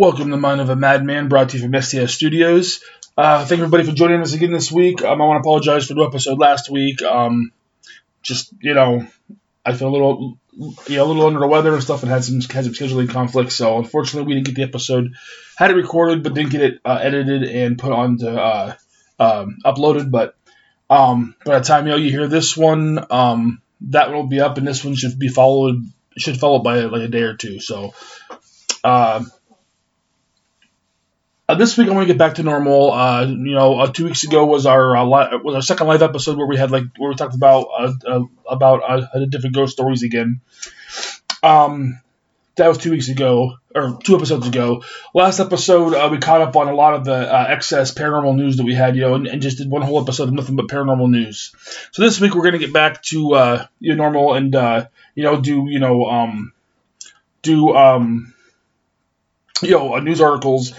Welcome to Mind of a Madman, brought to you from STS Studios. Uh, thank everybody for joining us again this week. Um, I want to apologize for the episode last week. Um, just you know, I feel a little, you know, a little under the weather and stuff, and had some had some scheduling conflicts. So unfortunately, we didn't get the episode. Had it recorded, but didn't get it uh, edited and put on to uh, um, uploaded. But um, by the time you know you hear this one, um, that one will be up, and this one should be followed should follow by like a day or two. So. Uh, uh, this week I'm to get back to normal. Uh, you know, uh, two weeks ago was our uh, li- was our second live episode where we had like where we talked about uh, uh, about different ghost stories again. Um, that was two weeks ago or two episodes ago. Last episode we caught up on a lot of the excess paranormal news that we had, you know, and, and just did one whole episode of nothing but paranormal news. So this week we're to get back to you know, normal and you know do you know um, do um, you know news articles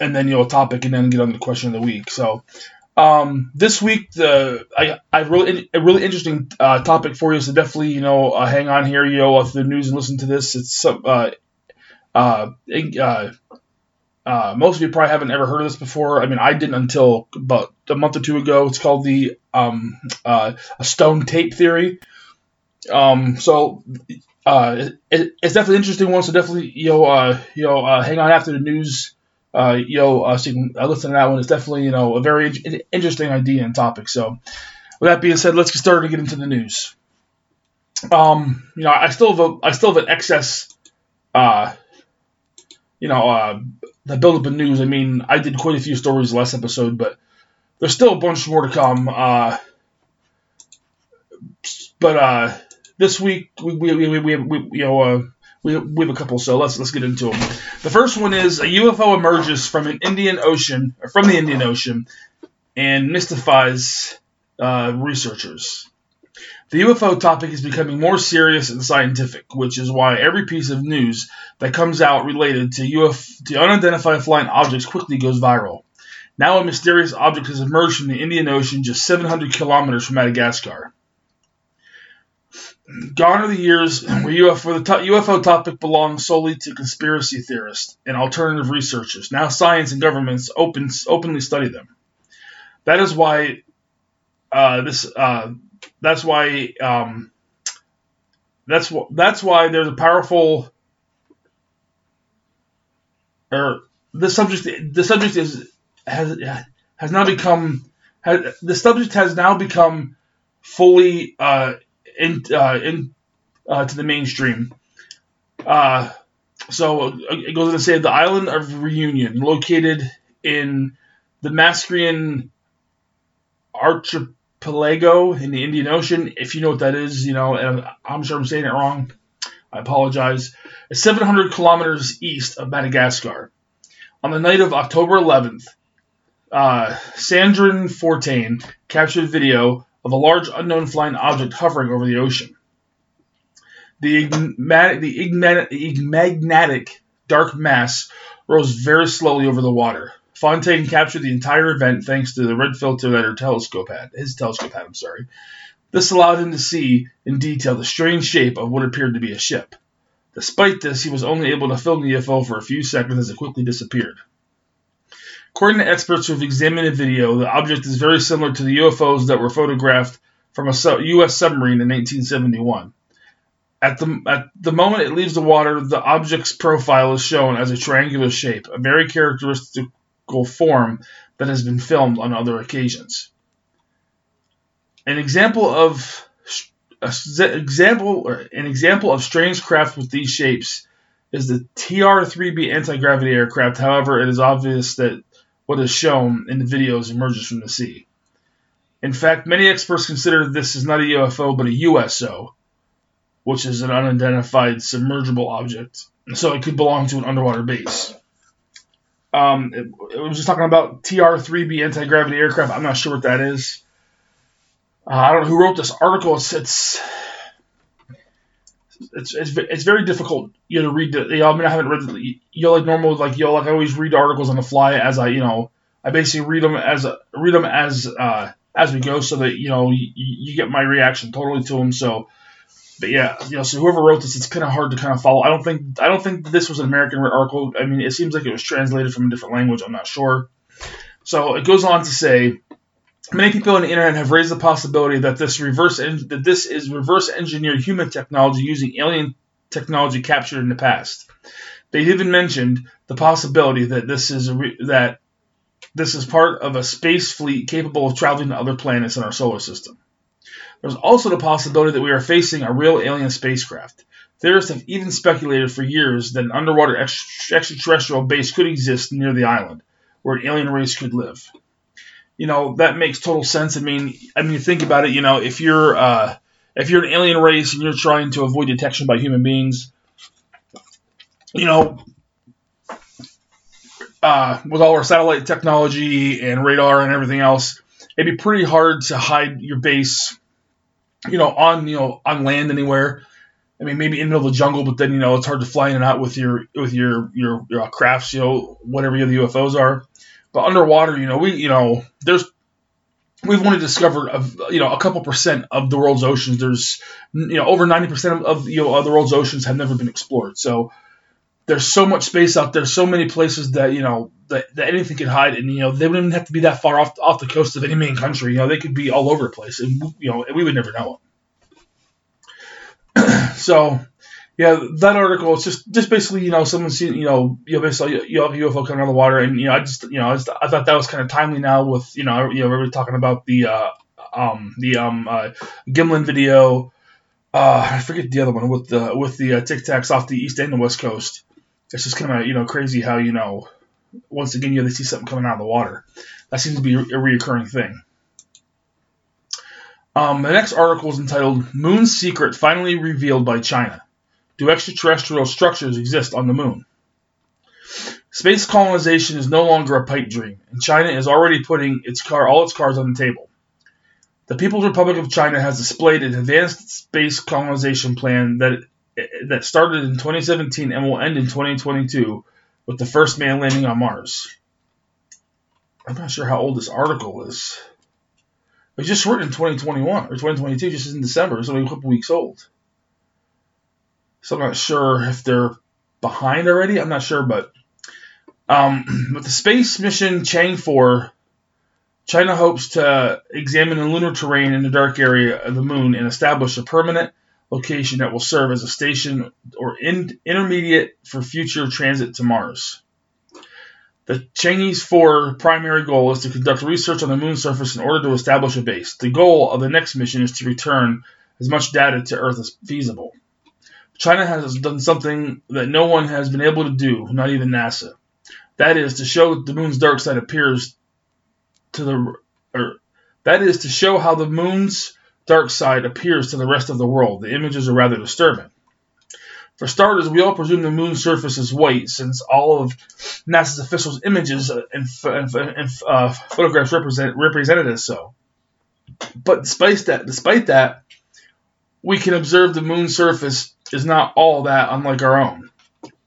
and then you know topic, and then get on the question of the week. So um, this week, the I I really a really interesting uh, topic for you. So definitely you know uh, hang on here, you know, the news and listen to this. It's some uh, uh, uh, uh, most of you probably haven't ever heard of this before. I mean, I didn't until about a month or two ago. It's called the um, uh, a stone tape theory. Um, so uh, it, it's definitely an interesting one. So definitely you know uh, you know uh, hang on after the news uh, know, uh, so you can listen to that one. It's definitely, you know, a very in- interesting idea and topic. So, with that being said, let's get started and get into the news. Um, you know, I still have a, I still have an excess, uh, you know, uh, the buildup in news. I mean, I did quite a few stories last episode, but there's still a bunch more to come. Uh, but uh, this week we we, we, we, we you know uh, we, we have a couple, so let's let's get into them. The first one is a UFO emerges from an Indian Ocean, from the Indian Ocean, and mystifies uh, researchers. The UFO topic is becoming more serious and scientific, which is why every piece of news that comes out related to UFO, to unidentified flying objects quickly goes viral. Now, a mysterious object has emerged from the Indian Ocean just 700 kilometers from Madagascar. Gone are the years where UFO, the UFO topic belongs solely to conspiracy theorists and alternative researchers. Now science and governments open, openly study them. That is why uh, this. Uh, that's why. Um, that's wh- That's why there's a powerful. Or the subject. The subject is has has now become. Has, the subject has now become fully. Uh, in, uh, in uh, to the mainstream. Uh, so it goes on to say the island of Reunion, located in the Mascarean archipelago in the Indian Ocean. If you know what that is, you know, and I'm sure I'm saying it wrong. I apologize. It's 700 kilometers east of Madagascar. On the night of October 11th, uh, Sandrine Fortin captured video of a large unknown flying object hovering over the ocean. The, igmatic, the igmagnetic dark mass rose very slowly over the water. Fontaine captured the entire event thanks to the red filter that her telescope had. His telescope had, I'm sorry. This allowed him to see in detail the strange shape of what appeared to be a ship. Despite this, he was only able to film the UFO for a few seconds as it quickly disappeared. According to experts who have examined the video, the object is very similar to the UFOs that were photographed from a U.S. submarine in 1971. At the, at the moment it leaves the water, the object's profile is shown as a triangular shape, a very characteristical form that has been filmed on other occasions. An example of example an example of strange craft with these shapes is the TR-3B anti-gravity aircraft. However, it is obvious that what is shown in the videos emerges from the sea. In fact, many experts consider this is not a UFO but a USO, which is an unidentified submergible object, so it could belong to an underwater base. Um, it, it was just talking about TR-3B anti-gravity aircraft. I'm not sure what that is. Uh, I don't know who wrote this article. It's, it's it's, it's, it's very difficult you know to read the you know, I mean I haven't read the, you know like normal like you know like I always read articles on the fly as I you know I basically read them as read them as uh, as we go so that you know you, you get my reaction totally to them so but yeah, you know, so whoever wrote this, it's kind of hard to kind of follow. I don't think I don't think this was an American article. I mean, it seems like it was translated from a different language. I'm not sure. So it goes on to say, many people on the internet have raised the possibility that this reverse en- that this is reverse engineered human technology using alien technology captured in the past. They even mentioned the possibility that this is re- that this is part of a space fleet capable of traveling to other planets in our solar system. There's also the possibility that we are facing a real alien spacecraft. Theorists have even speculated for years that an underwater extraterrestrial base could exist near the island, where an alien race could live. You know that makes total sense. I mean, I mean, think about it. You know, if you're uh, if you're an alien race and you're trying to avoid detection by human beings, you know, uh, with all our satellite technology and radar and everything else, it'd be pretty hard to hide your base, you know, on you know on land anywhere. I mean, maybe in the middle of the jungle, but then you know it's hard to fly in and out with your with your your, your crafts, you know, whatever the UFOs are. But underwater, you know, we you know there's we've only discovered of you know a couple percent of the world's oceans. There's you know over ninety percent of you know of the world's oceans have never been explored. So there's so much space out there, so many places that you know that, that anything can hide, and you know they wouldn't have to be that far off off the coast of any main country. You know they could be all over the place, and you know we would never know it. so, yeah, that article is just just basically you know someone seen you know you know basically you have a UFO coming out of the water, and you know I just you know I, just, I thought that was kind of timely now with you know you know everybody talking about the uh, um the um uh, Gimbal video. Uh, I forget the other one with the with the uh, Tic Tacs off the east and the west coast it's just kind of you know crazy how you know once again you know, they see something coming out of the water. That seems to be a reoccurring thing. Um, the next article is entitled "Moon's Secret Finally Revealed by China." Do extraterrestrial structures exist on the moon? Space colonization is no longer a pipe dream, and China is already putting its car, all its cards on the table. The People's Republic of China has displayed an advanced space colonization plan that that started in 2017 and will end in 2022 with the first man landing on Mars. I'm not sure how old this article is. It was just written in 2021 or 2022, just in December. It's only a couple weeks old. So I'm not sure if they're behind already. I'm not sure, but um, with the space mission Chang'e 4, China hopes to examine the lunar terrain in the dark area of the moon and establish a permanent location that will serve as a station or in, intermediate for future transit to Mars. The Chang'e 4 primary goal is to conduct research on the moon's surface in order to establish a base. The goal of the next mission is to return as much data to Earth as feasible. China has done something that no one has been able to do, not even NASA. That is to show the moon's dark side appears to the or that is to show how the moon's dark side appears to the rest of the world. The images are rather disturbing. For starters, we all presume the moon's surface is white, since all of NASA's officials' images and, and, and uh, photographs represent represented as so. But despite that, despite that, we can observe the moon's surface is not all that unlike our own.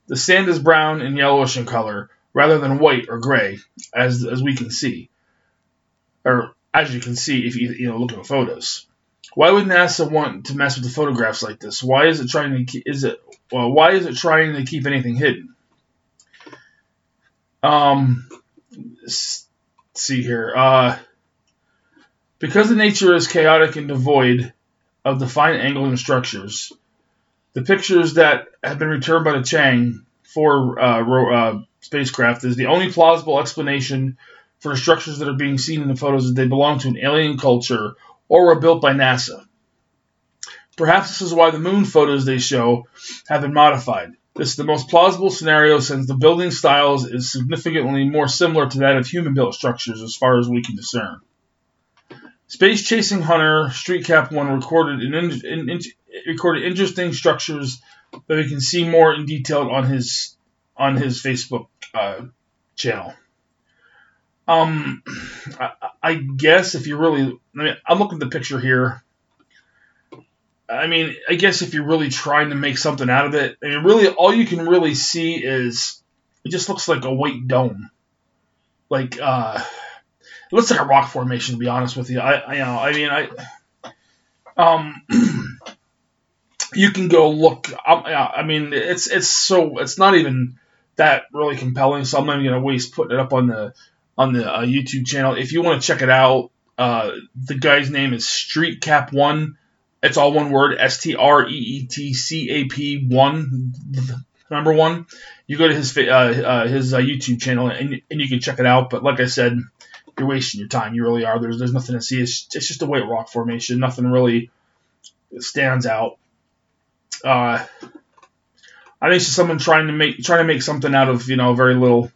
The sand is brown and yellowish in color, rather than white or gray, as as we can see, or as you can see if you you know look at the photos. Why would NASA want to mess with the photographs like this? Why is it trying to is it well, why is it trying to keep anything hidden? Um, see here. Uh, because the nature is chaotic and devoid of defined angles and structures, the pictures that have been returned by the Chang 4 uh, uh, spacecraft is the only plausible explanation for the structures that are being seen in the photos that they belong to an alien culture or were built by NASA. Perhaps this is why the moon photos they show have been modified. This is the most plausible scenario since the building styles is significantly more similar to that of human built structures as far as we can discern. Space Chasing Hunter Street Cap 1 recorded, an in, in, recorded interesting structures that we can see more in detail on his on his Facebook uh, channel. Um, I, I, guess if you really, I mean, I'm looking at the picture here. I mean, I guess if you're really trying to make something out of it, I mean, really, all you can really see is it just looks like a white dome. Like, uh, it looks like a rock formation, to be honest with you. I, I you know, I mean, I, um, you can go look. I mean, it's it's so it's not even that really compelling. So I'm not even gonna waste putting it up on the on the uh, YouTube channel. If you want to check it out, uh, the guy's name is Street Cap One. It's all one word: S T R E E T C A P One, number one. You go to his uh, uh, his uh, YouTube channel and and you can check it out. But like I said, you're wasting your time. You really are. There's there's nothing to see. It's, it's just a white rock formation. Nothing really stands out. Uh, I think it's just someone trying to make trying to make something out of you know very little.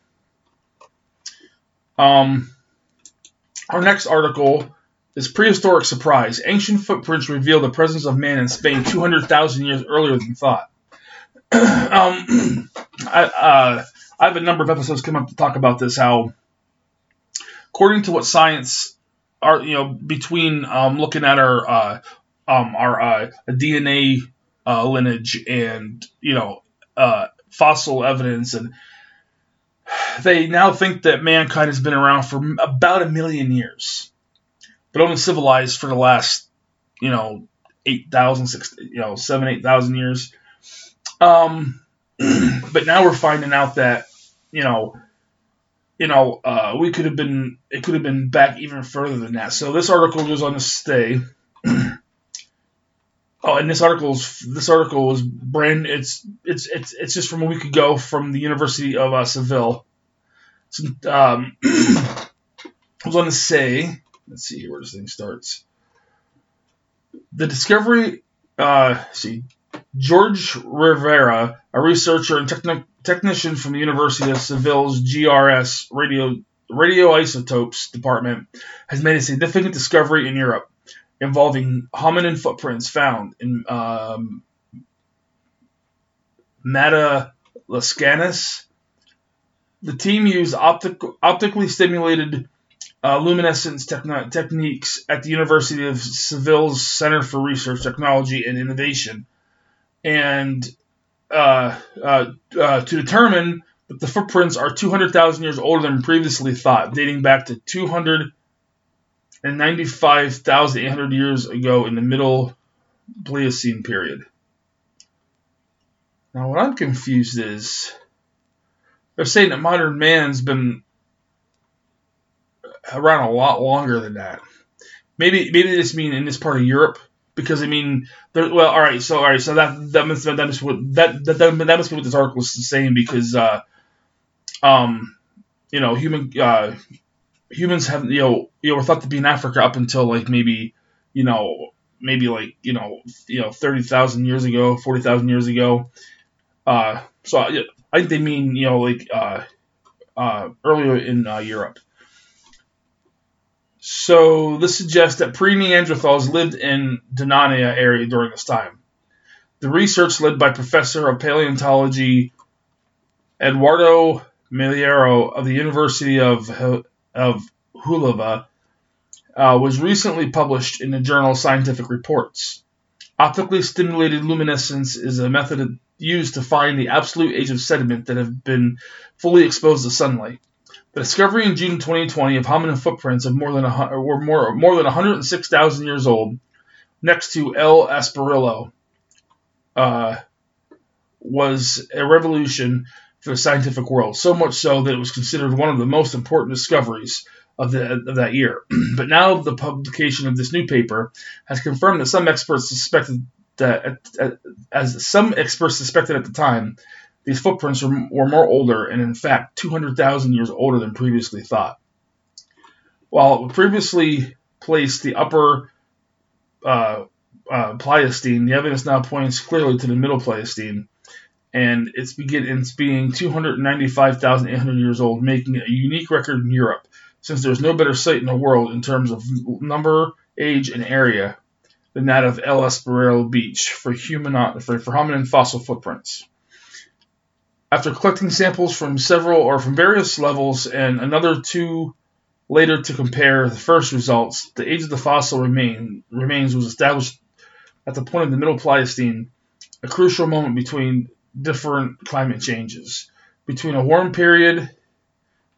Um, our next article is prehistoric surprise. Ancient footprints reveal the presence of man in Spain 200,000 years earlier than thought. um, I, uh, I have a number of episodes come up to talk about this. How, according to what science are, you know, between um, looking at our uh, um, our uh, DNA uh, lineage and you know uh, fossil evidence, and they now think that mankind has been around for about a million years, but only civilized for the last you know eight thousand, six, you know, seven, eight thousand years. Um, but now we're finding out that you know, you know, uh, we could have been it could have been back even further than that. So this article goes on to say. Oh, and this article is this article is brand. It's it's it's it's just from a week ago from the University of uh, Seville. So, um, I was going to say, let's see where this thing starts. The discovery. Uh, see, George Rivera, a researcher and techni- technician from the University of Seville's GRS radio radioisotopes department, has made a significant discovery in Europe involving hominin footprints found in um, Madagascar. The team used optic, optically stimulated uh, luminescence techn- techniques at the University of Seville's Center for Research, Technology, and Innovation, and uh, uh, uh to determine that the footprints are 200,000 years older than previously thought, dating back to 200 and 95,800 years ago in the Middle Pliocene period. Now, what I'm confused is they're saying that modern man's been around a lot longer than that. Maybe maybe they just mean in this part of Europe because I mean, well, all right, so all right, so that that must that must that that, that, that must be what this article is saying because uh, um, you know, human uh, humans have you know you know were thought to be in Africa up until like maybe you know maybe like you know you know thirty thousand years ago, forty thousand years ago. Uh, so I, think they mean you know like uh, uh, earlier in uh, Europe. So this suggests that pre-Neanderthals lived in Dinania area during this time. The research led by Professor of Paleontology Eduardo Miliero of the University of of Huelva uh, was recently published in the journal Scientific Reports. Optically stimulated luminescence is a method used to find the absolute age of sediment that have been fully exposed to sunlight. The discovery in June 2020 of hominin footprints of more than a, were more, more than 106,000 years old next to El Esparrillo uh, was a revolution for the scientific world, so much so that it was considered one of the most important discoveries of, the, of that year. but now the publication of this new paper has confirmed that some experts suspected that, as some experts suspected at the time, these footprints were, were more older and, in fact, 200,000 years older than previously thought. While previously placed the upper uh, uh, Pliocene, the evidence now points clearly to the middle Pliocene, and it's, begin, it's being 295,800 years old, making it a unique record in Europe, since there's no better site in the world in terms of number, age, and area than that of El Esparrillo Beach for, human, for, for hominin fossil footprints. After collecting samples from several or from various levels and another two later to compare the first results, the age of the fossil remain, remains was established at the point of the Middle Pleistocene, a crucial moment between different climate changes. Between a warm period,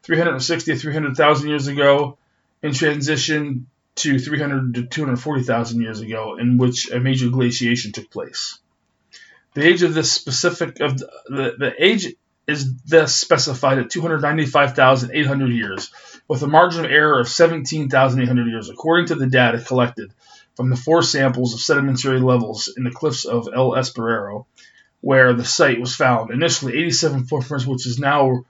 360 to 300,000 years ago, and transition to 300 to 240,000 years ago, in which a major glaciation took place. The age of this specific of the, the age is thus specified at 295,800 years, with a margin of error of 17,800 years, according to the data collected from the four samples of sedimentary levels in the cliffs of El Esperero, where the site was found. Initially, 87 footprints, which is now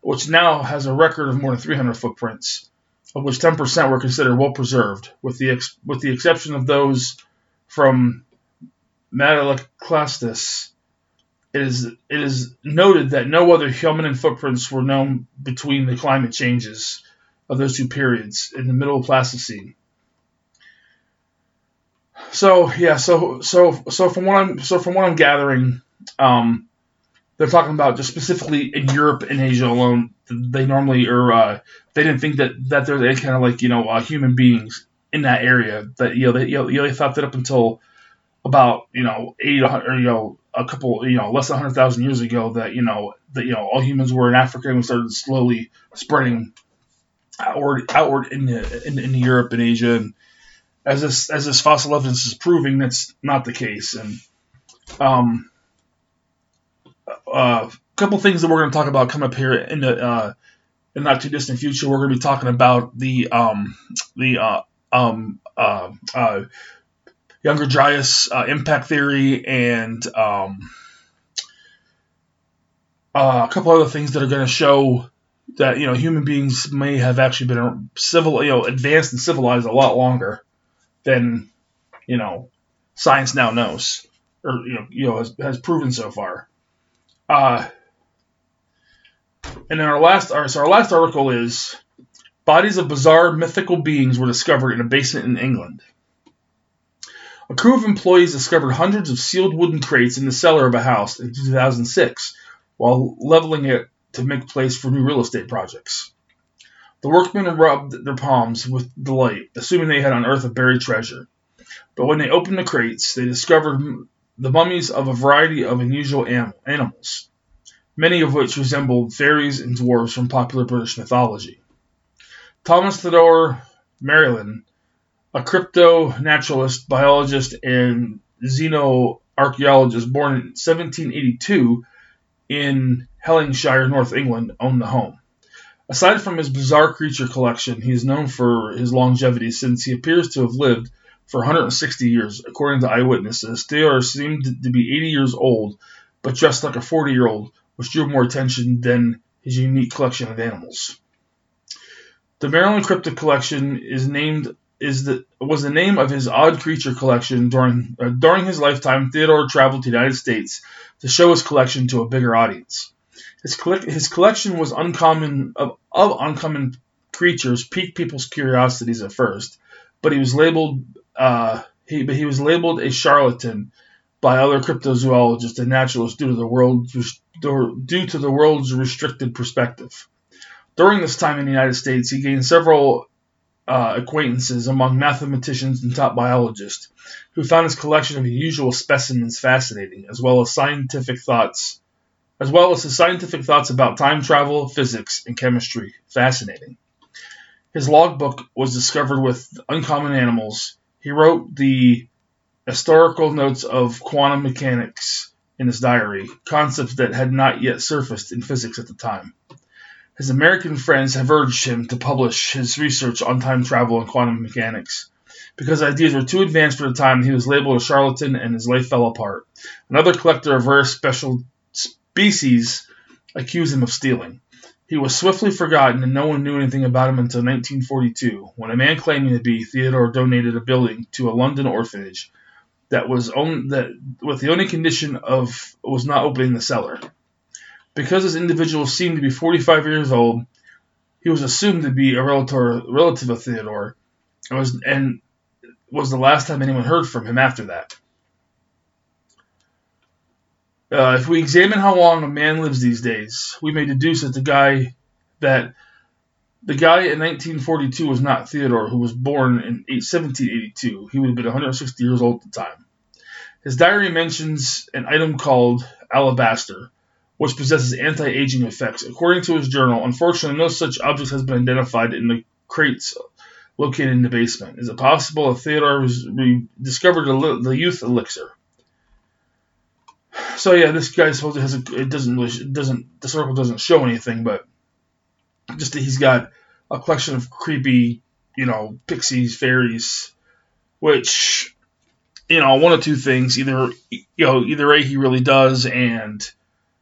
which now has a record of more than 300 footprints, of which 10% were considered well preserved, with the ex- with the exception of those from Metalloclastus. It is it is noted that no other hominin footprints were known between the climate changes of those two periods in the Middle Pleistocene. So yeah, so so so from what I'm so from what I'm gathering, um, they're talking about just specifically in Europe and Asia alone. They normally or uh, they didn't think that that there's any kind of like you know uh, human beings in that area. That you know they you know, they thought that up until about you know eight or you know a couple you know less than hundred thousand years ago that you know that you know all humans were in Africa and we started slowly spreading outward outward into, into Europe and Asia and as this as this fossil evidence is proving that's not the case. And um uh, a couple things that we're going to talk about come up here in the uh, in not too distant future. We're going to be talking about the um the uh um uh, uh Younger Dryas uh, impact theory and um, uh, a couple other things that are going to show that you know human beings may have actually been civil, you know, advanced and civilized a lot longer than you know science now knows or you know you know has, has proven so far. Uh, and then our last our, so our last article is bodies of bizarre mythical beings were discovered in a basement in England. A crew of employees discovered hundreds of sealed wooden crates in the cellar of a house in 2006 while leveling it to make place for new real estate projects. The workmen rubbed their palms with delight, assuming they had unearthed a buried treasure. But when they opened the crates, they discovered the mummies of a variety of unusual animals, many of which resembled fairies and dwarves from popular British mythology. Thomas Theodore Merrylin a crypto-naturalist, biologist, and xenoarchaeologist born in 1782 in Hellingshire, North England, owned the home. Aside from his bizarre creature collection, he is known for his longevity since he appears to have lived for 160 years. According to eyewitnesses, Theodore seemed to be 80 years old, but dressed like a 40 year old, which drew more attention than his unique collection of animals. The Merrylin Cryptid Collection is named is the was the name of his odd creature collection during uh, during his lifetime. Theodore traveled to the United States to show his collection to a bigger audience. His, collect, his collection was uncommon of, of uncommon creatures piqued people's curiosities at first, but he was labeled uh, he but he was labeled a charlatan by other cryptozoologists and naturalists due to the world's due to the world's restricted perspective. During this time in the United States, he gained several uh, acquaintances among mathematicians and top biologists, who found his collection of unusual specimens fascinating, as well as scientific thoughts, as well as his scientific thoughts about time travel, physics, and chemistry fascinating. His logbook was discovered with uncommon animals. He wrote the historical notes of quantum mechanics in his diary, concepts that had not yet surfaced in physics at the time. His American friends have urged him to publish his research on time travel and quantum mechanics. Because ideas were too advanced for the time, he was labeled a charlatan and his life fell apart. Another collector of rare special species accused him of stealing. He was swiftly forgotten and no one knew anything about him until 1942, when a man claiming to be Theodore donated a building to a London orphanage that was that with the only condition of was not opening the cellar. Because this individual seemed to be 45 years old, he was assumed to be a relative, relative of Theodore, and was, and was the last time anyone heard from him after that. Uh, if we examine how long a man lives these days, we may deduce that the guy that the guy in 1942 was not Theodore, who was born in 1782. He would have been 160 years old at the time. His diary mentions an item called alabaster, which possesses anti-aging effects. According to his journal, unfortunately, no such object has been identified in the crates located in the basement. Is it possible that Theodore was discovered the youth elixir? So yeah, this guy supposedly has a. It doesn't really. It doesn't. The circle doesn't show anything, but just that he's got a collection of creepy, you know, pixies, fairies, which, you know, one of two things: either, you know, either a he really does, and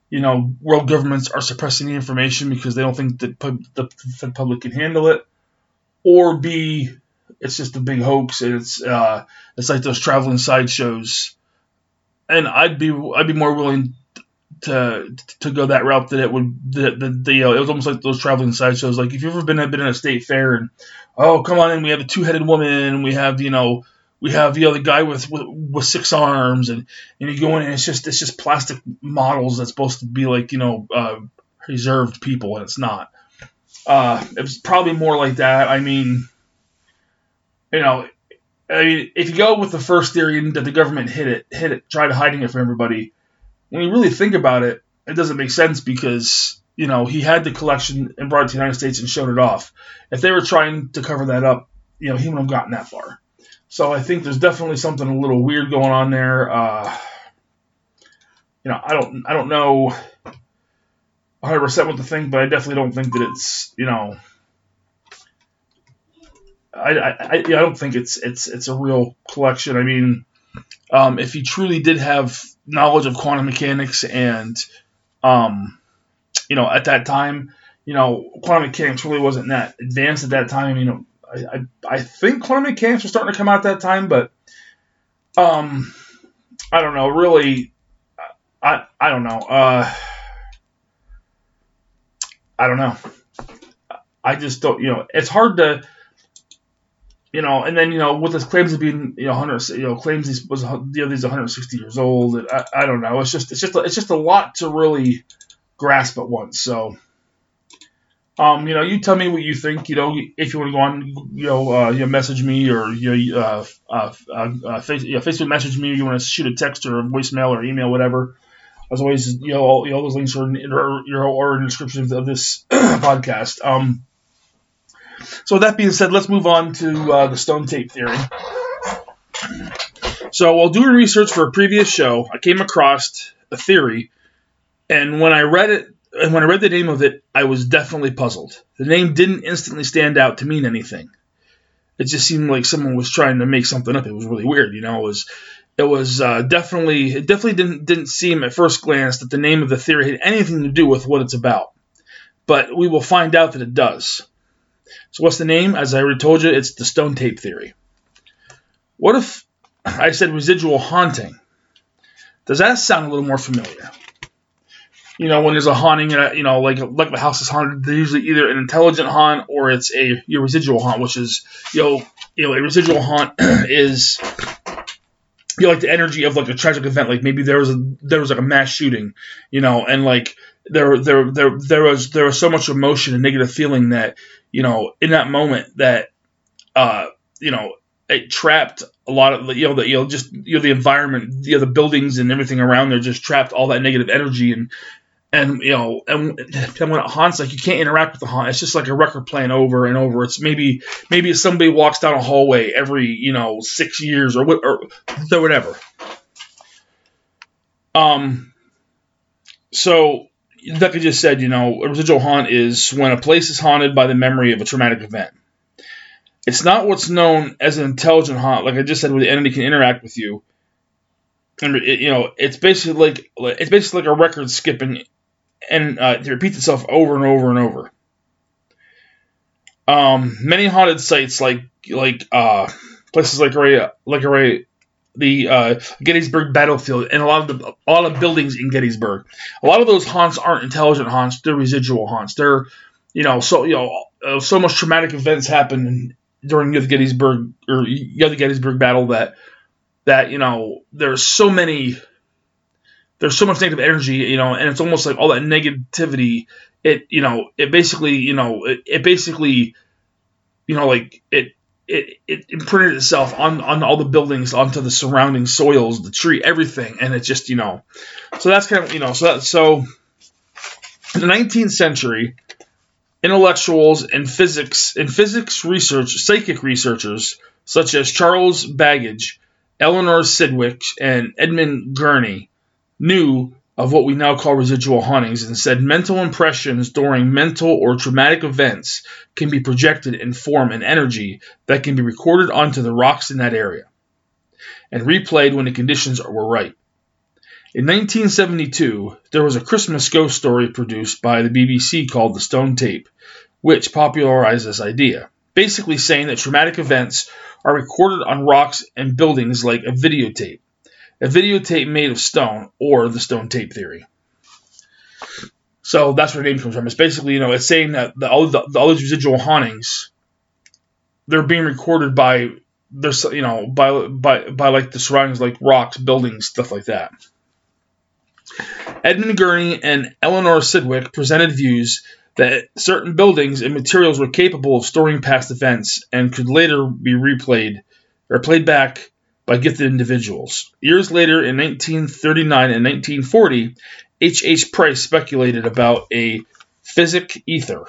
you know, world governments are suppressing the information because they don't think that pub- the, the public can handle it, or b it's just a big hoax and it's uh, it's like those traveling sideshows. And I'd be I'd be more willing to to go that route that it would the the, uh, it was almost like those traveling sideshows. Like if you've ever been been in a state fair and oh come on in, we have a two headed woman, we have you know we have you know the guy with, with with six arms and and you go in and it's just it's just plastic models that's supposed to be like you know uh, reserved people and it's not. Uh, it was probably more like that. I mean, you know, I mean, if you go with the first theory that the government hid it, hid it, tried hiding it from everybody, when you really think about it, it doesn't make sense because you know he had the collection and brought it to the United States and showed it off. If they were trying to cover that up, you know, he wouldn't have gotten that far. So I think there's definitely something a little weird going on there. Uh, you know, I don't, I don't know 100 percent what to think, but I definitely don't think that it's, you know, I, I, I, don't think it's, it's, it's a real collection. I mean, um, if he truly did have knowledge of quantum mechanics and, um, you know, at that time, you know, quantum mechanics really wasn't that advanced at that time. You know, I, I, I think quantum mechanics was starting to come out at that time, but, um, I don't know. Really, I, I don't know. Uh, I don't know. I just don't. You know, it's hard to you know, and then you know with his claims of being you know 100, you know claims he was you know he's 160 years old. I, I don't know. It's just it's just it's just a lot to really grasp at once. So, um, you know, you tell me what you think. You know, if you want to go on, you know, uh, you know, message me or you know, uh, uh, uh, face, you know, Facebook message me. Or you want to shoot a text or a voicemail or email, whatever. As always, you know, all, you know, those links are in, are, are in the description of this podcast. Um, so that being said, let's move on to uh, the stone tape theory. So while doing research for a previous show, I came across a theory, and when I read it, and when I read the name of it, I was definitely puzzled. The name didn't instantly stand out to mean anything. It just seemed like someone was trying to make something up. It was really weird, you know. It was, it was uh, definitely, it definitely didn't didn't seem at first glance that the name of the theory had anything to do with what it's about. But we will find out that it does. So what's the name? As I already told you, it's the stone tape theory. What if I said residual haunting? Does that sound a little more familiar? You know, when there's a haunting, uh, you know, like like the house is haunted, they're usually either an intelligent haunt or it's a your residual haunt, which is you know, you know, a residual haunt is you know, like the energy of like a tragic event, like maybe there was a there was like a mass shooting, you know, and like there there there there was there was so much emotion and negative feeling that you know, in that moment that, uh, you know, it trapped a lot of you know the you know just you know the environment, you know, the buildings and everything around there just trapped all that negative energy and and you know and, when it haunts like you can't interact with the haunt. It's just like a record playing over and over. It's maybe maybe somebody walks down a hallway every you know six years or or whatever. Um. So like I just said, you know, a residual haunt is when a place is haunted by the memory of a traumatic event. It's not what's known as an intelligent haunt, like I just said, where the entity can interact with you. And it, you know, it's basically like it's basically like a record skipping, and uh, it repeats itself over and over and over. Um, many haunted sites, like like uh, places like Ray, like Ray, the uh, Gettysburg battlefield and a lot of the a lot of buildings in Gettysburg. A lot of those haunts aren't intelligent haunts; they're residual haunts. They're you know so you know uh, so much traumatic events happen during the Gettysburg or the Gettysburg battle that that you know there's so many there's so much negative energy you know and it's almost like all that negativity it you know it basically you know it, it basically you know like it it, it imprinted itself on, on all the buildings, onto the surrounding soils, the tree, everything, and it just you know, so that's kind of you know, so that so in the 19th century, intellectuals and physics and physics research, psychic researchers such as Charles Babbage, Eleanor Sidgwick, and Edmund Gurney knew of what we now call residual hauntings and said mental impressions during mental or traumatic events can be projected in form and energy that can be recorded onto the rocks in that area and replayed when the conditions were right. In 1972, there was a Christmas ghost story produced by the BBC called The Stone Tape, which popularized this idea, basically saying that traumatic events are recorded on rocks and buildings like a videotape a videotape made of stone, or the stone tape theory. So that's where the name comes from. It's basically, you know, it's saying that the, all, the, all these residual hauntings, they're being recorded by, there's, you know, by, by, by like the surroundings, like rocks, buildings, stuff like that. Edmund Gurney and Eleanor Sidgwick presented views that certain buildings and materials were capable of storing past events and could later be replayed or played back by gifted individuals. Years later, in 1939 and 1940, H. H. Price speculated about a physic ether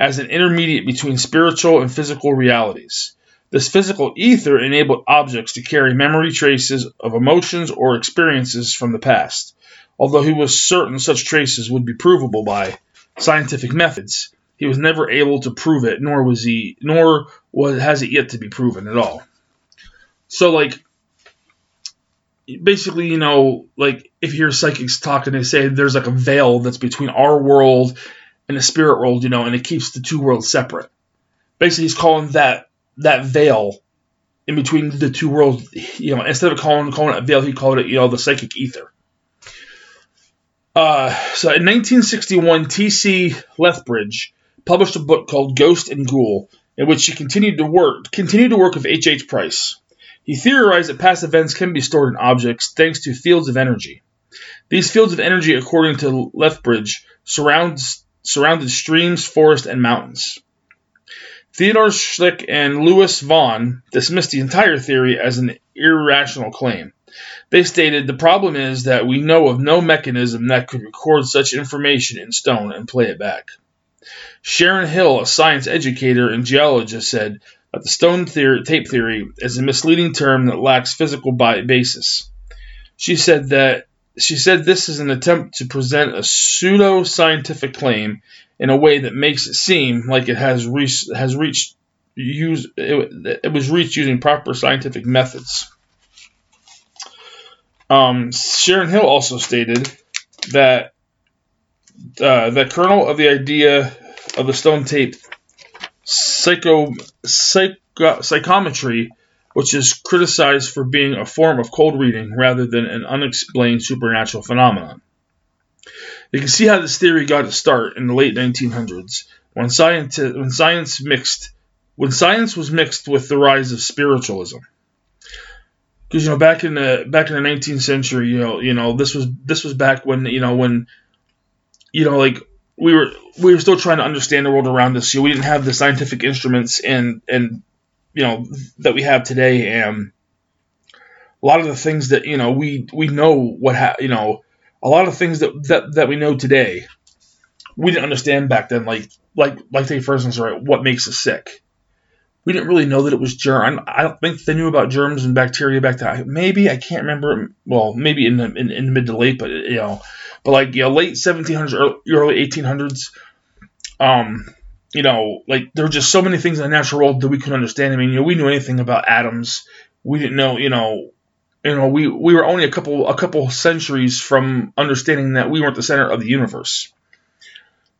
as an intermediate between spiritual and physical realities. This physical ether enabled objects to carry memory traces of emotions or experiences from the past. Although he was certain such traces would be provable by scientific methods, he was never able to prove it, nor was he, nor was has it yet to be proven at all. So like basically, you know, like if you hear psychics talking, they say there's like a veil that's between our world and the spirit world, you know, and it keeps the two worlds separate. Basically, he's calling that that veil in between the two worlds, you know, instead of calling calling it a veil, he called it, you know, the psychic ether. Uh, so in 1961, T.C. Lethbridge published a book called Ghost and Ghoul, in which he continued to work continued to work with H. H. Price. He theorized that past events can be stored in objects thanks to fields of energy. These fields of energy, according to Lethbridge, surrounds, surrounded streams, forests, and mountains. Theodore Schlick and Lewis Vaughn dismissed the entire theory as an irrational claim. They stated the problem is that we know of no mechanism that could record such information in stone and play it back. Sharon Hill, a science educator and geologist, said the stone theory, tape theory is a misleading term that lacks physical basis. She said that she said this is an attempt to present a pseudo scientific claim in a way that makes it seem like it has reached has reached use it, it was reached using proper scientific methods. Um, Sharon Hill also stated that uh, the kernel of the idea of the stone tape psycho, psycho, psychometry, which is criticized for being a form of cold reading rather than an unexplained supernatural phenomenon. You can see how this theory got its start in the late 1900s when science, when science mixed when science was mixed with the rise of spiritualism. Because you know back in the back in the 19th century, you know, you know this was this was back when you know when you know like we were we were still trying to understand the world around us. You know, we didn't have the scientific instruments and and you know that we have today, and a lot of the things that you know we we know what ha- you know a lot of things that, that that we know today we didn't understand back then. Like like like take for instance, right? What makes us sick? We didn't really know that it was germ. I don't think they knew about germs and bacteria back then. Maybe I can't remember. Well, maybe in the in, in mid to late, but you know but like you know, late 1700s, early 1800s, um, you know, like there were just so many things in the natural world that we couldn't understand. I mean, you know, we knew anything about atoms. We didn't know, you know, you know, we, we were only a couple a couple centuries from understanding that we weren't the center of the universe.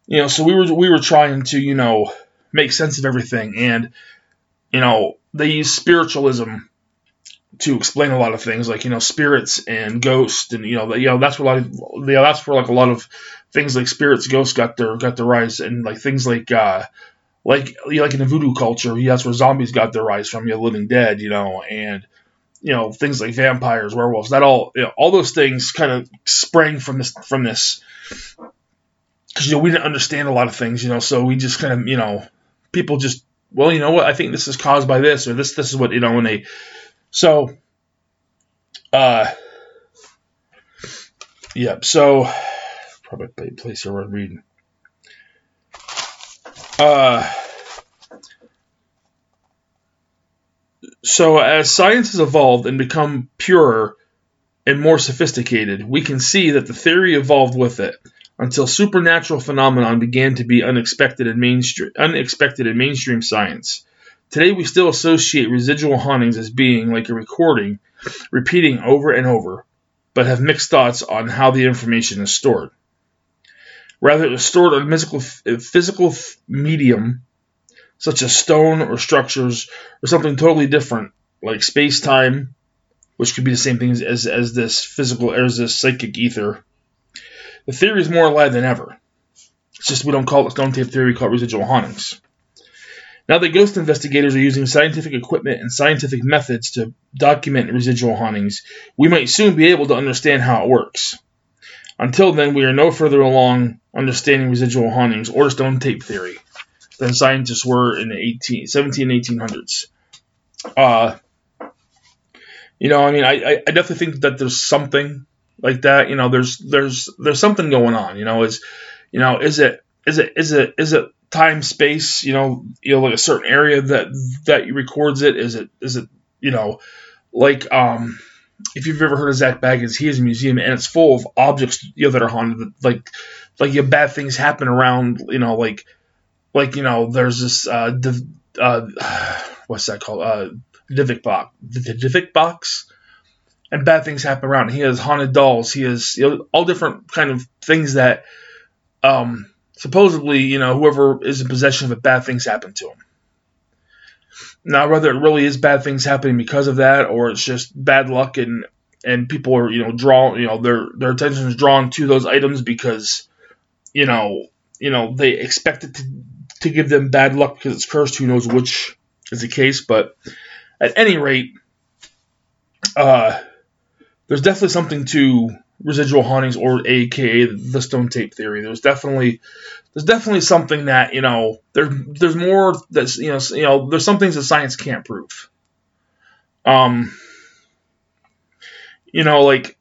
You know, so we were we were trying to, you know, make sense of everything and you know, they use spiritualism to explain a lot of things, like you know spirits and ghosts, and you know, you know that's where a lot know, that's where like a lot of things like spirits, ghosts got their got their rise, and like things like uh, like you like in the voodoo culture, yeah, that's where zombies got their rise from, you know, Living Dead, you know, and you know things like vampires, werewolves, that all you know, all those things kind of sprang from this from this because you know we didn't understand a lot of things, you know, so we just kind of you know people just well, you know what, I think this is caused by this or this this is what you know when they so, uh, yeah, so probably place where I'm reading. Uh, so as science has evolved and become purer, and more sophisticated, we can see that the theory evolved with it until supernatural phenomenon began to be unexpected in mainstream unexpected in mainstream science. Today we still associate residual hauntings as being like a recording repeating over and over, but have mixed thoughts on how the information is stored. Rather, it is stored on a physical, physical medium, such as stone or structures, or something totally different, like space time, which could be the same thing as, as this physical, as this psychic ether. The theory is more alive than ever. It's just we don't call it stone tape theory, we call it residual hauntings. Now that ghost investigators are using scientific equipment and scientific methods to document residual hauntings, we might soon be able to understand how it works. Until then, we are no further along understanding residual hauntings or stone tape theory than scientists were in the 18, 17 and 1800s. Uh, you know, I mean, I, I definitely think that there's something like that. You know, there's there's there's something going on. You know, is you know, is it is it is it is it time space? You know, you know, like a certain area that that records it. Is it is it you know, like um if you've ever heard of Zak Bagans, he has a museum and it's full of objects you know that are haunted. Like like you know, bad things happen around. You know, like like you know, there's this uh, uh what's that called? Uh, Dybbuk box. The Dybbuk box. And bad things happen around. He has haunted dolls. He has you know, all different kind of things that um supposedly you know whoever is in possession of it, bad things happen to him. Now, whether it really is bad things happening because of that, or it's just bad luck and and people are you know drawn you know their their attention is drawn to those items because you know you know they expect it to to give them bad luck because it's cursed. Who knows which is the case? But at any rate, uh, there's definitely something to residual hauntings or aka the stone tape theory. There's definitely there's definitely something that you know there there's more that's you know you know there's some things that science can't prove. Um, you know, like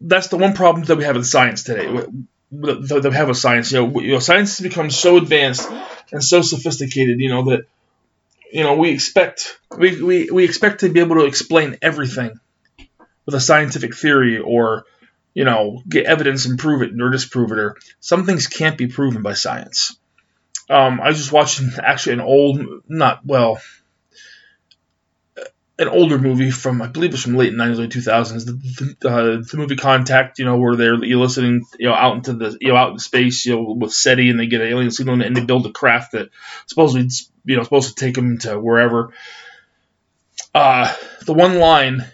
that's the one problem that we have in science today. That we have with science, you know, you know, science has become so advanced and so sophisticated, you know, that you know we expect we, we, we expect to be able to explain everything with a scientific theory or you know, get evidence and prove it or disprove it, or some things can't be proven by science. Um, I was just watching actually an old, not well, an older movie from I believe it's from late '90s, late 2000s. The, the, uh, the, movie Contact, you know, where they're listening, you know, out into the you know out in space, you know, with SETI, and they get an alien signal, and they build a craft that supposedly you know supposed to take them to wherever. Uh, the one line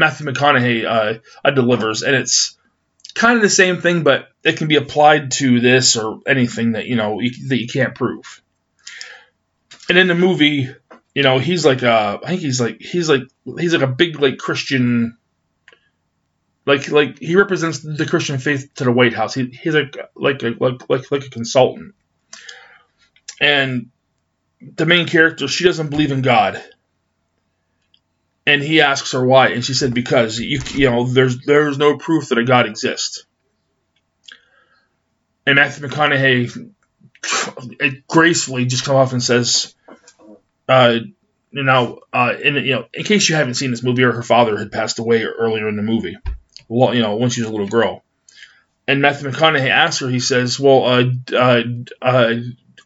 Matthew McConaughey uh, uh delivers, and it's kind of the same thing, but it can be applied to this or anything that you know you, that you can't prove. And in the movie, you know, he's like a, I think he's like he's like he's like a big like Christian. Like like he represents the Christian faith to the White House. He, he's like like a, like like like a consultant. And the main character, she doesn't believe in God and he asks her why, and she said because you you know there's there's no proof that a God exists. And Matthew McConaughey gracefully just comes off and says, uh, you know, uh, in you know, in case you haven't seen this movie, or her father had passed away earlier in the movie, well, you know, when she was a little girl. And Matthew McConaughey asks her, he says, "Well, uh, uh, uh,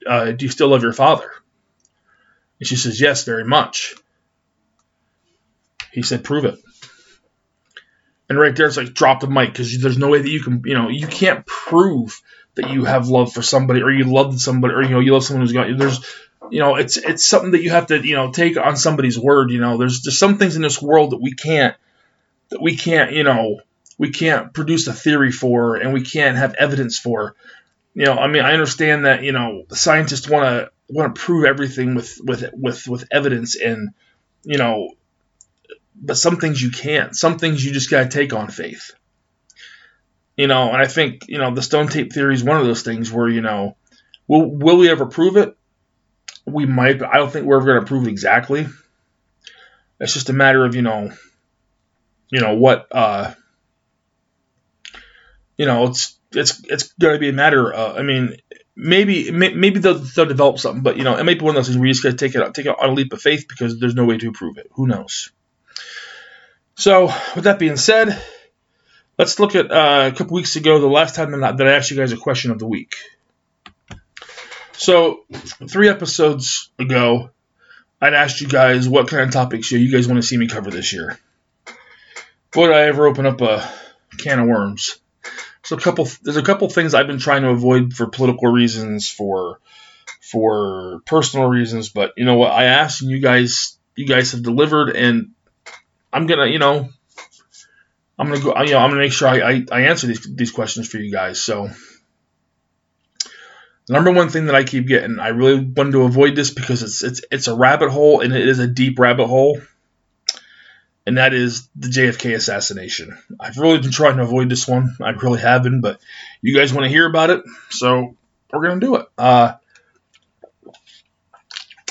uh do you still love your father?" And she says, "Yes, very much." He said, prove it. And right there, it's like drop the mic because there's no way that you can, you know, you can't prove that you have love for somebody or you love somebody or you know you love someone who's got there's you know it's it's something that you have to you know take on somebody's word you know. There's there's some things in this world that we can't that we can't you know we can't produce a theory for and we can't have evidence for. You know i mean i understand that you know the scientists want to want to prove everything with with with with evidence and you know but some things you can't. Some things you just got to take on faith. You know, and I think, you know, the stone tape theory is one of those things where, you know, will, will we ever prove it? We might, but I don't think we're ever going to prove it exactly. It's just a matter of, you know, you know, what, uh, you know, it's, it's, it's going to be a matter of, I mean, maybe, maybe they'll, they'll develop something, but, you know, it might be one of those things where you just got to take it, take it on a leap of faith because there's no way to prove it. Who knows? So, with that being said, let's look at uh, a couple weeks ago, the last time that I asked you guys a question of the week. So, three episodes ago, I'd asked you guys what kind of topics you guys want to see me cover this year. Would I ever open up a can of worms? So a couple, there's a couple things I've been trying to avoid for political reasons, for for personal reasons. But you know what? I asked, and you guys, you guys have delivered, and I'm gonna, you know, I'm gonna go, you know, I'm gonna make sure I, I, I answer these these questions for you guys. So. The number one thing that I keep getting, I really wanted to avoid this because it's it's it's a rabbit hole and it is a deep rabbit hole and that is the JFK assassination. I've really been trying to avoid this one. I really have been, but you guys want to hear about it, so we're gonna do it. Uh,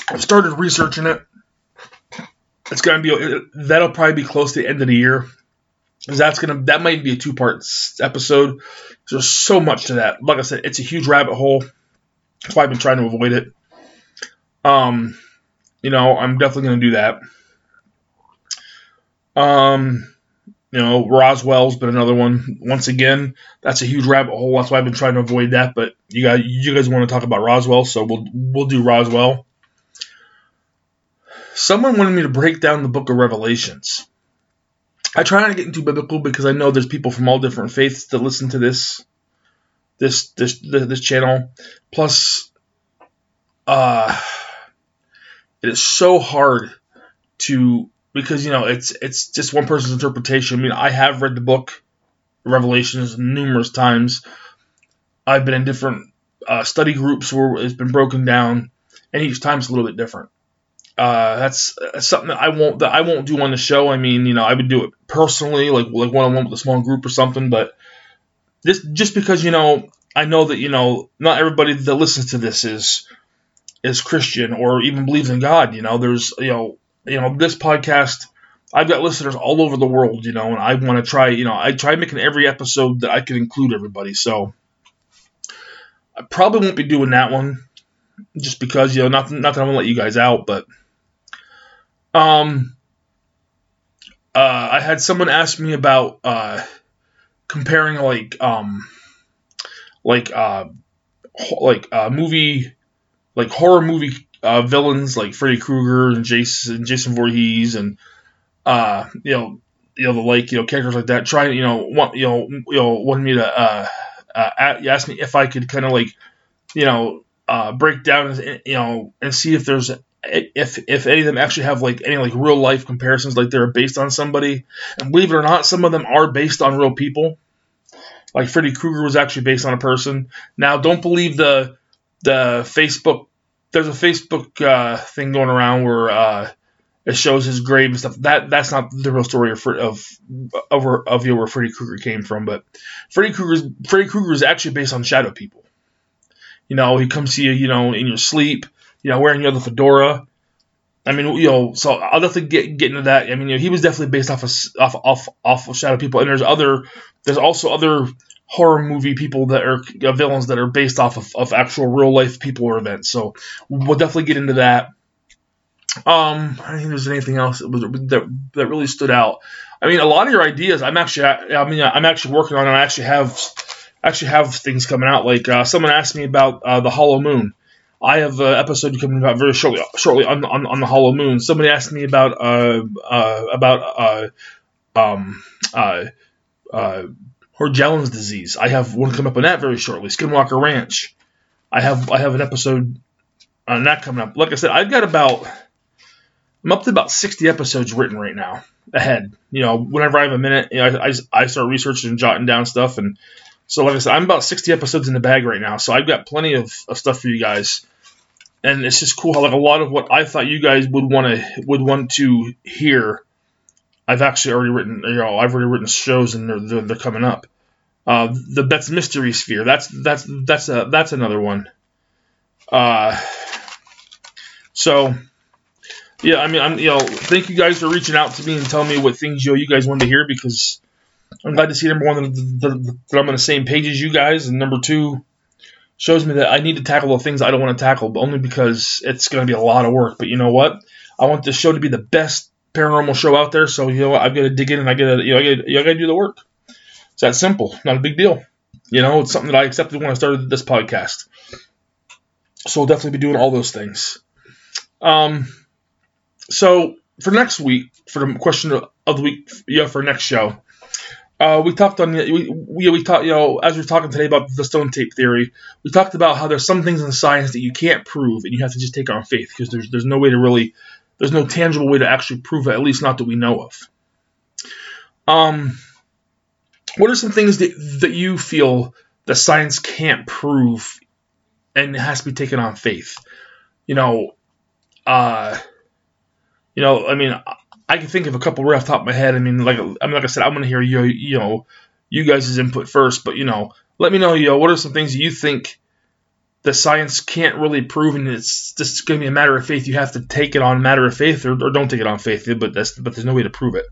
I've started researching it. It's gonna be that'll probably be close to the end of the year, because that's gonna that might be a two part episode. There's so much to that. Like I said, it's a huge rabbit hole. That's why I've been trying to avoid it. Um, you know, I'm definitely gonna do that. Um, you know, Roswell's been another one. Once again, that's a huge rabbit hole. That's why I've been trying to avoid that. But you guys, you guys want to talk about Roswell, so we'll we'll do Roswell. Someone wanted me to break down the Book of Revelations. I try not to get into biblical because I know there's people from all different faiths that listen to this this this this channel. Plus, uh, it is so hard to because you know it's it's just one person's interpretation. I mean, I have read the book Revelations numerous times. I've been in different uh, study groups where it's been broken down, and each time it's a little bit different. Uh, that's, that's, something that I won't that I won't do on the show. I mean, you know, I would do it personally, like like one on one with a small group or something. But this just because you know I know that you know not everybody that listens to this is is Christian or even believes in God. You know, there's you know you know, this podcast, I've got listeners all over the world, you know, and I want to try, you know, I try making every episode that I can include everybody. So I probably won't be doing that one just because, you know, not, not that I'm to let you guys out, but, um, uh, I had someone ask me about, uh, comparing like, um, like, uh, like, uh, movie, like horror movie uh, villains like Freddy Krueger and Jason Jason Voorhees and uh, you know you know the like you know characters like that trying you know want you know you know wanted me to uh, uh ask me if I could kind of like you know uh, break down you know and see if there's if if any of them actually have like any like real life comparisons like they're based on somebody and believe it or not some of them are based on real people like Freddy Krueger was actually based on a person now don't believe the the Facebook there's a Facebook uh, thing going around where uh, it shows his grave and stuff. That that's not the real story of of of, of where Freddy Krueger came from, but Freddy Krueger Freddy Krueger is actually based on shadow people. You know, he comes to you, you know, in your sleep, you know, wearing your the fedora. I mean, you know, so I'll definitely get get into that. I mean, you know, he was definitely based off of off off off of shadow people, and there's other there's also other horror movie people that are villains that are based off of, of actual real life people or events. So we'll definitely get into that. Um, I don't think there's anything else that, was, that that really stood out. I mean, a lot of your ideas, I'm actually, I mean, I'm actually working on. And I actually have, actually have things coming out. Like uh, someone asked me about uh, the Hollow Moon. I have an episode coming out very shortly, shortly on, on, on the Hollow Moon. Somebody asked me about uh, uh about uh, um uh, uh disease. I have one coming up on that very shortly. Skinwalker Ranch. I have I have an episode on that coming up. Like I said, I've got about I'm up to about 60 episodes written right now ahead. You know, whenever I have a minute, you know, I, I, start researching and jotting down stuff. And so, like I said, I'm about 60 episodes in the bag right now. So I've got plenty of, of stuff for you guys. And it's just cool how like a lot of what I thought you guys would want to would want to hear I've actually already written, you know, I've already written shows and they're, they're, they're coming up. Uh, the Betz Mystery Sphere, that's that's that's a that's another one. Uh, so yeah, I mean, I'm you know, thank you guys for reaching out to me and telling me what things you know, you guys wanted to hear because I'm glad to see number one that, that I'm on the same page as you guys, and number two shows me that I need to tackle the things I don't want to tackle, but only because it's going to be a lot of work. But you know what? I want this show to be the best paranormal show out there. So you know, what? I've got to dig in and I got to you know, I got to do the work. It's that simple. Not a big deal. You know, it's something that I accepted when I started this podcast. So I'll definitely be doing all those things. Um, so for next week, for the question of the week, yeah, for next show, uh, we talked on we we, we talked you know as we are talking today about the stone tape theory. We talked about how there's some things in science that you can't prove and you have to just take on faith because there's there's no way to really there's no tangible way to actually prove it at least not that we know of. Um, what are some things that that you feel that science can't prove and it has to be taken on faith? You know, uh, you know, I mean, I can think of a couple right off the top of my head. I mean, like, I mean, like I said, I'm going to hear you, you know, you guys' input first, but you know, let me know, you know, what are some things you think that science can't really prove, and it's just going to be a matter of faith. You have to take it on matter of faith, or, or don't take it on faith, but that's but there's no way to prove it.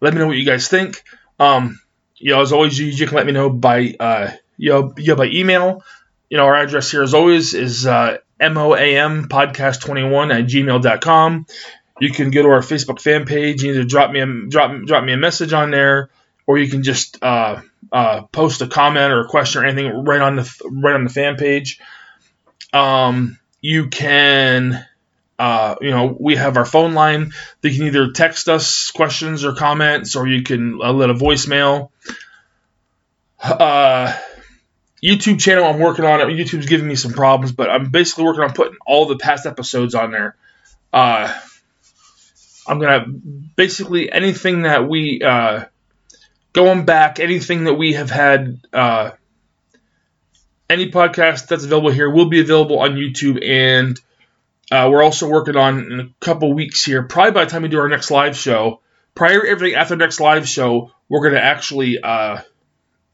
Let me know what you guys think. Um, you know, as always, you, you can let me know by uh, you know, you know, by email. You know, our address here, as always, is uh, moam podcast 21 at gmail.com you can go to our Facebook fan page. You Either drop me a drop drop me a message on there, or you can just uh, uh, post a comment or a question or anything right on the right on the fan page. Um, you can, uh, you know, we have our phone line. They can either text us questions or comments, or you can uh, let a voicemail. Uh, YouTube channel I'm working on it. YouTube's giving me some problems, but I'm basically working on putting all the past episodes on there. Uh, I'm gonna basically anything that we uh, going back, anything that we have had, uh, any podcast that's available here will be available on YouTube, and uh, we're also working on in a couple weeks here. Probably by the time we do our next live show, prior everything after next live show, we're gonna actually uh,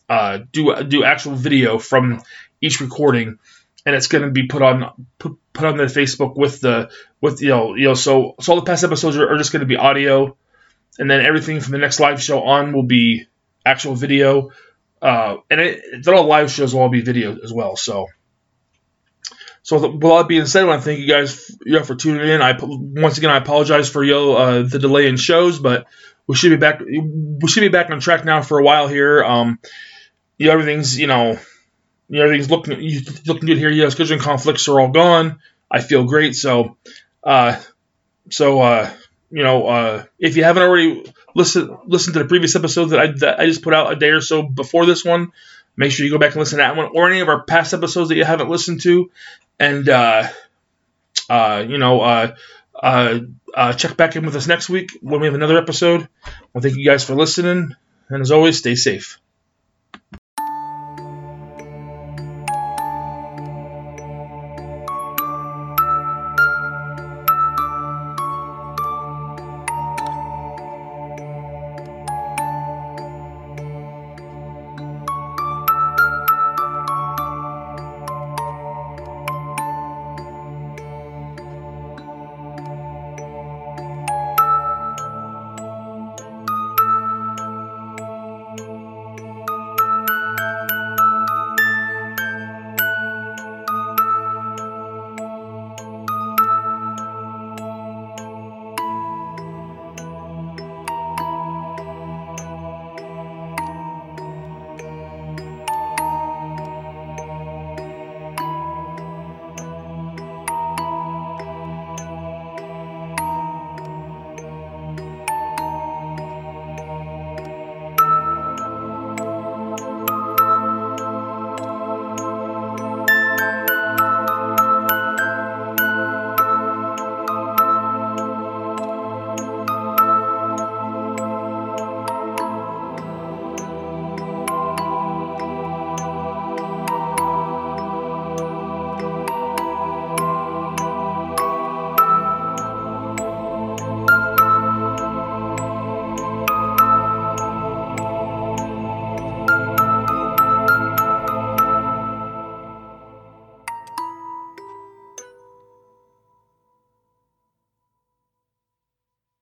uh, do do actual video from each recording and it's going to be put on put, put on the Facebook with the with you know you know so so all the past episodes are, are just going to be audio, and then everything from the next live show on will be actual video, uh, and it, all live shows will all be video as well. So. So with all that being said, I want to thank you guys you know, for tuning in. I once again I apologize for know, uh, the delay in shows, but we should be back. We should be back on track now for a while here. Um, you know, everything's you know you know, everything's looking looking good here. Yes, scheduling conflicts are all gone. I feel great. So, uh, so uh, you know, uh, if you haven't already listened listened to the previous episode that I that I just put out a day or so before this one, make sure you go back and listen to that one or any of our past episodes that you haven't listened to, and uh, uh, you know, uh, uh, uh, check back in with us next week when we have another episode. Well, thank you guys for listening, and as always, stay safe.